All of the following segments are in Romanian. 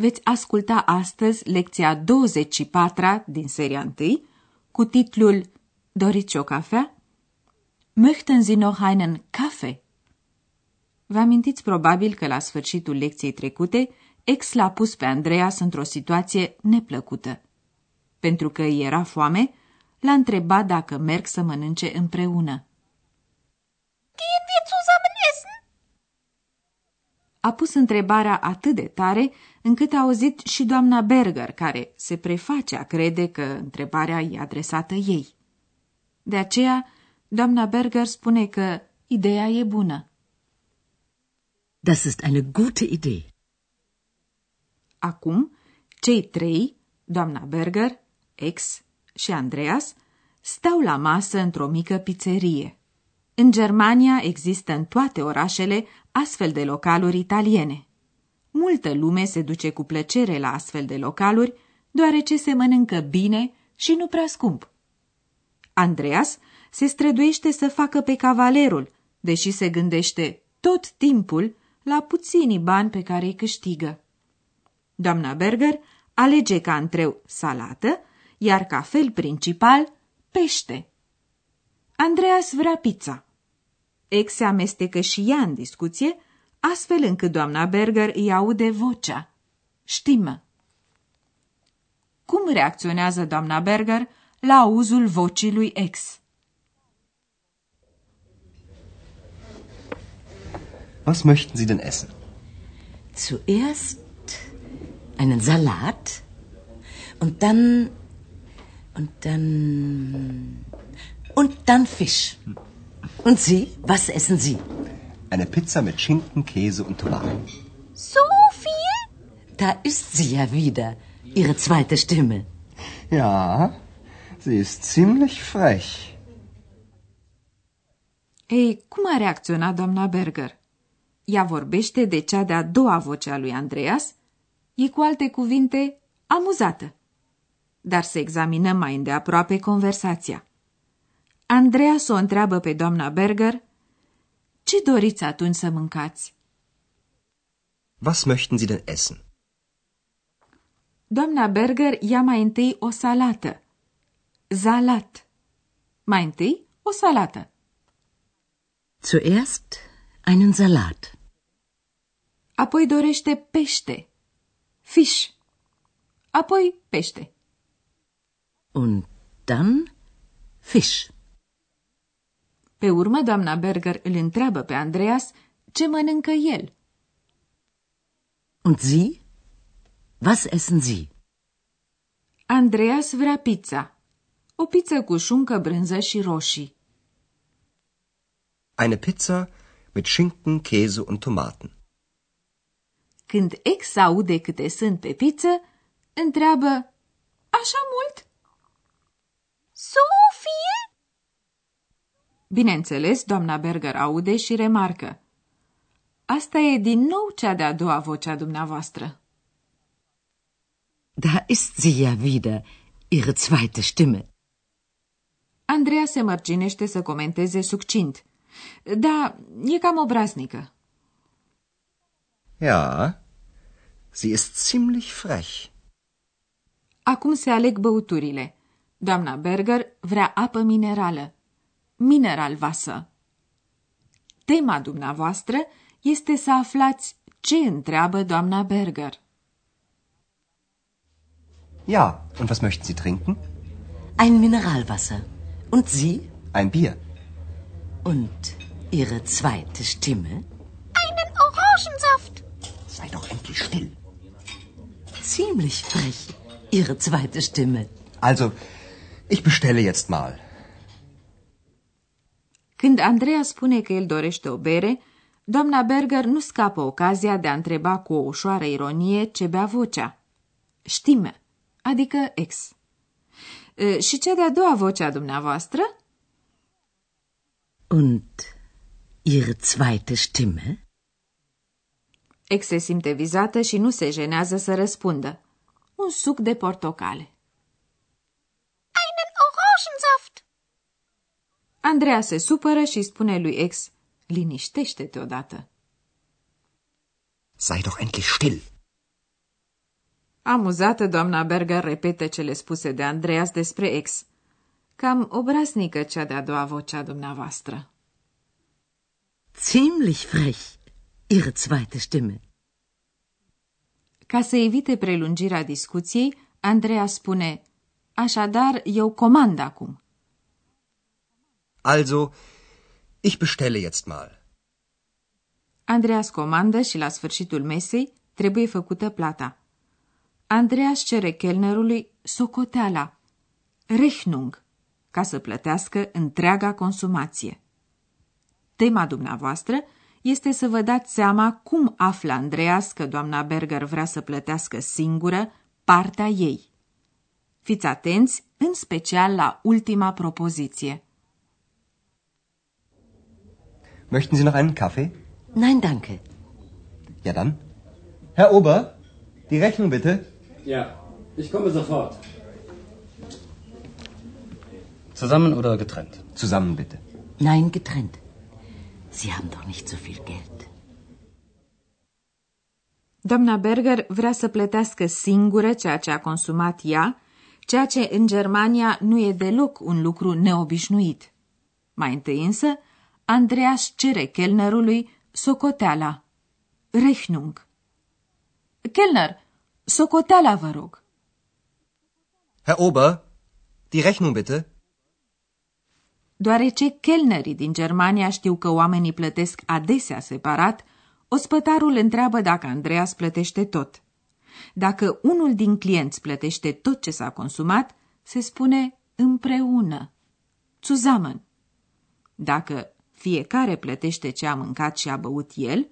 Veți asculta astăzi lecția 24 din seria 1 cu titlul Doriți o cafea? Möchten Sie noch einen Kaffee? Vă amintiți probabil că la sfârșitul lecției trecute, ex l-a pus pe Andreas într-o situație neplăcută. Pentru că îi era foame, l-a întrebat dacă merg să mănânce împreună. Gehen wir zusammen essen? A pus întrebarea atât de tare încât a auzit și doamna Berger, care se preface a crede că întrebarea e adresată ei. De aceea, doamna Berger spune că ideea e bună. Das ist eine gute Idee. Acum, cei trei, doamna Berger, ex și Andreas, stau la masă într-o mică pizzerie. În Germania există în toate orașele astfel de localuri italiene. Multă lume se duce cu plăcere la astfel de localuri, deoarece se mănâncă bine și nu prea scump. Andreas se străduiește să facă pe cavalerul, deși se gândește tot timpul la puținii bani pe care îi câștigă. Doamna Berger alege ca întreu salată, iar ca fel principal pește. Andreas vrea pizza. Ex se amestecă și ea în discuție, astfel încât doamna Berger îi aude vocea. Știmă. Cum reacționează doamna Berger la auzul vocii lui ex? Was möchten Sie denn essen? Zuerst einen Salat und dann und dann und dann Fisch. Und Sie, was essen Sie? Eine Pizza mit Schinken, Käse und Tomaten. So viel? Da ist sie ja wieder, Ihre zweite Stimme. Ja, sie ist ziemlich frech. Ei, cum a reacționat doamna Berger? Ea vorbește de cea de-a doua voce a lui Andreas, e cu alte cuvinte amuzată. Dar să examinăm mai îndeaproape conversația. Andreas o întreabă pe doamna Berger, ce doriți atunci să mâncați? Was möchten Sie denn essen? Doamna Berger ia mai întâi o salată. Salat. Mai întâi o salată. Zuerst einen Salat. Apoi dorește pește. Fish. Apoi pește. Und dann Fisch. Pe urmă, doamna Berger îl întreabă pe Andreas ce mănâncă el. Und Sie? Was essen Sie? Andreas vrea pizza. O pizză cu șuncă, brânză și roșii. Eine Pizza mit Schinken, Käse und Tomaten. Când ex aude câte sunt pe pizză, întreabă, așa mult? So viel? Bineînțeles, doamna Berger aude și remarcă. Asta e din nou cea de-a doua voce a dumneavoastră. Da ist sie ja wieder, Ihre zweite Stimme. Andreea se mărginește să comenteze succint. Da, e cam obraznică. Ja, sie ist ziemlich frech. Acum se aleg băuturile. Doamna Berger vrea apă minerală. Mineralvasă. Tema dumneavoastră este să aflați ce întreabă doamna Berger. Ja, und was möchten Sie trinken? Ein Mineralwasser. Und Sie? Ein Bier. Und Ihre zweite Stimme? Einen Orangensaft. Sei doch endlich still. Ziemlich frech, Ihre zweite Stimme. Also, ich bestelle jetzt mal. Când Andreea spune că el dorește o bere, Doamna Berger nu scapă ocazia de a întreba cu o ușoară ironie ce bea vocea. Stime, adică ex. E, Și cea de-a doua voce a dumneavoastră? Und Ihre zweite Stimme? Ex se simte vizată și nu se jenează să răspundă. Un suc de portocale. Einen Orangensaft. Andreea se supără și spune lui ex, liniștește-te odată. Sei doch endlich still. Amuzată, doamna Berger repetă cele spuse de Andreas despre ex. Cam obraznică cea de-a doua voce a dumneavoastră. Ziemlich frech. Ihre zweite Stimme. Ca să evite prelungirea discuției, Andreea spune, așadar, eu comand acum. Also, ich bestelle jetzt mal. Andreas comandă și la sfârșitul mesei trebuie făcută plata. Andreas cere chelnerului socoteala, Rechnung, ca să plătească întreaga consumație. Tema dumneavoastră este să vă dați seama cum află Andreas că doamna Berger vrea să plătească singură partea ei. Fiți atenți, în special la ultima propoziție. Möchten Sie noch einen Kaffee? Nein, danke. Ja dann. Herr Ober, die Rechnung bitte. Ja, ich komme sofort. Zusammen oder getrennt? Zusammen bitte. Nein, getrennt. Sie haben doch nicht so viel Geld. Doamna Berger vrea să plătească singură ceea ce a consumat ea, ceea ce în Germania nu e deloc un lucru neobișnuit. Mai întâi însă, Andreas cere chelnerului socoteala, Rechnung. Kellner, socoteala, vă rog. Herr Ober, die Rechnung bitte. Deoarece chelnerii din Germania știu că oamenii plătesc adesea separat, ospătarul întreabă dacă Andreas plătește tot. Dacă unul din clienți plătește tot ce s-a consumat, se spune împreună, zusammen. Dacă fiecare plătește ce a mâncat și a băut el,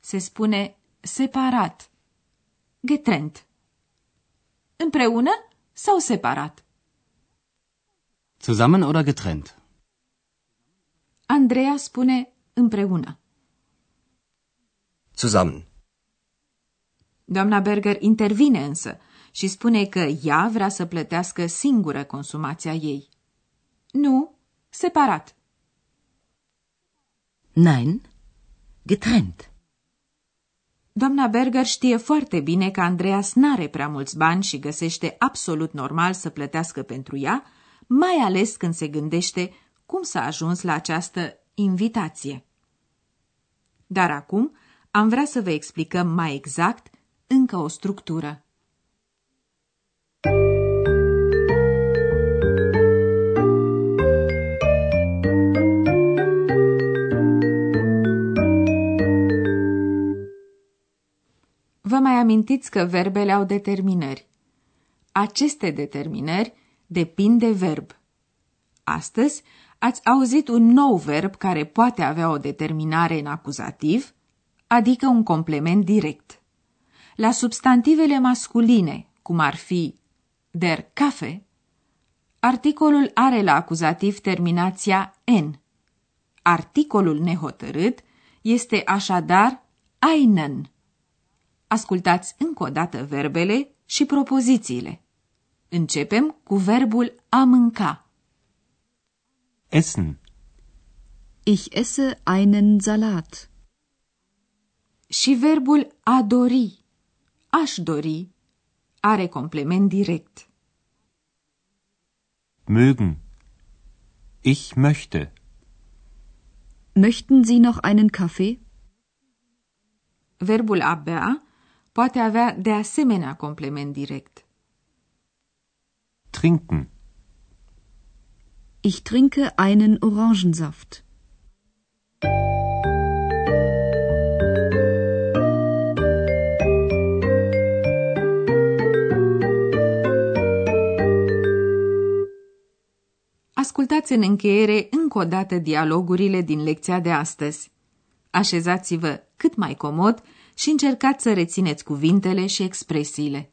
se spune separat, getrennt. Împreună sau separat? Zusammen oder getrennt? Andreea spune împreună. Zusammen. Doamna Berger intervine însă și spune că ea vrea să plătească singură consumația ei. Nu, separat. Nein, getrennt. Doamna Berger știe foarte bine că Andreas n-are prea mulți bani și găsește absolut normal să plătească pentru ea, mai ales când se gândește cum s-a ajuns la această invitație. Dar acum am vrea să vă explicăm mai exact încă o structură. Vă mai amintiți că verbele au determinări. Aceste determinări depind de verb. Astăzi ați auzit un nou verb care poate avea o determinare în acuzativ, adică un complement direct. La substantivele masculine, cum ar fi der Kaffee, articolul are la acuzativ terminația n. Articolul nehotărât este așadar einen. Ascultați încă o dată verbele și propozițiile. Începem cu verbul a mânca. Essen. Ich esse einen Salat. Și verbul a dori, aș dori, are complement direct. Mögen. Ich möchte. Möchten Sie noch einen Kaffee? Verbul a bea poate avea de asemenea complement direct. Trinken. Ich trinke einen Orangensaft. Ascultați în încheiere încă o dată dialogurile din lecția de astăzi. Așezați-vă cât mai comod și încercați să rețineți cuvintele și expresiile.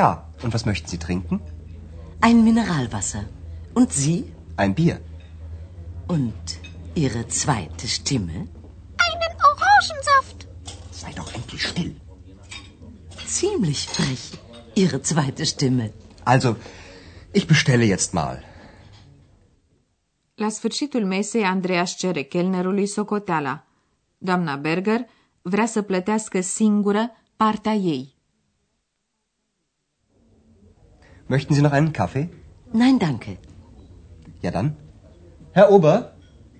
Ja, und was möchten Sie trinken? Ein Mineralwasser. Und Sie? Ein Bier. Und Ihre zweite Stimme? Einen Orangensaft. Sei doch endlich still. Ziemlich frech, Ihre zweite Stimme. Also, ich bestelle jetzt mal. La sfârșitul mesei, Andreas cere chelnerului socoteala. Doamna Berger vrea să plătească singură partea ei. Möchten Sie noch einen Kaffee? Nein, danke. Ja dann. Herr Ober,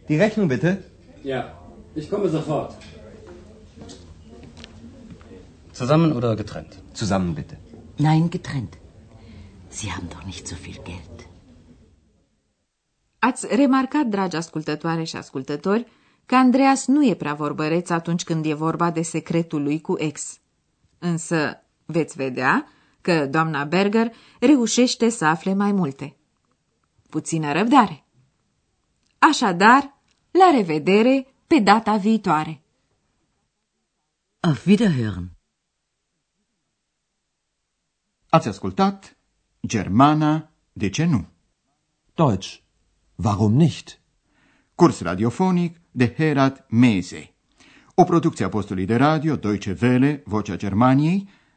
die Rechnung bitte. Ja, ich komme sofort. Zusammen oder getrennt? Zusammen bitte. Nein, getrennt. Sie haben doch nicht so viel Geld. Ați remarcat, dragi ascultătoare și ascultători, că Andreas nu e prea vorbăreț atunci când e vorba de secretul lui cu ex. Însă veți vedea că doamna Berger reușește să afle mai multe. Puțină răbdare. Așadar, la revedere pe data viitoare. Auf Wiederhören. Ați ascultat Germana, de ce nu? Deutsch. Warum nicht? Curs radiofonic de Herat Mese. O producție a postului de radio Deutsche Welle, Vocea Germaniei,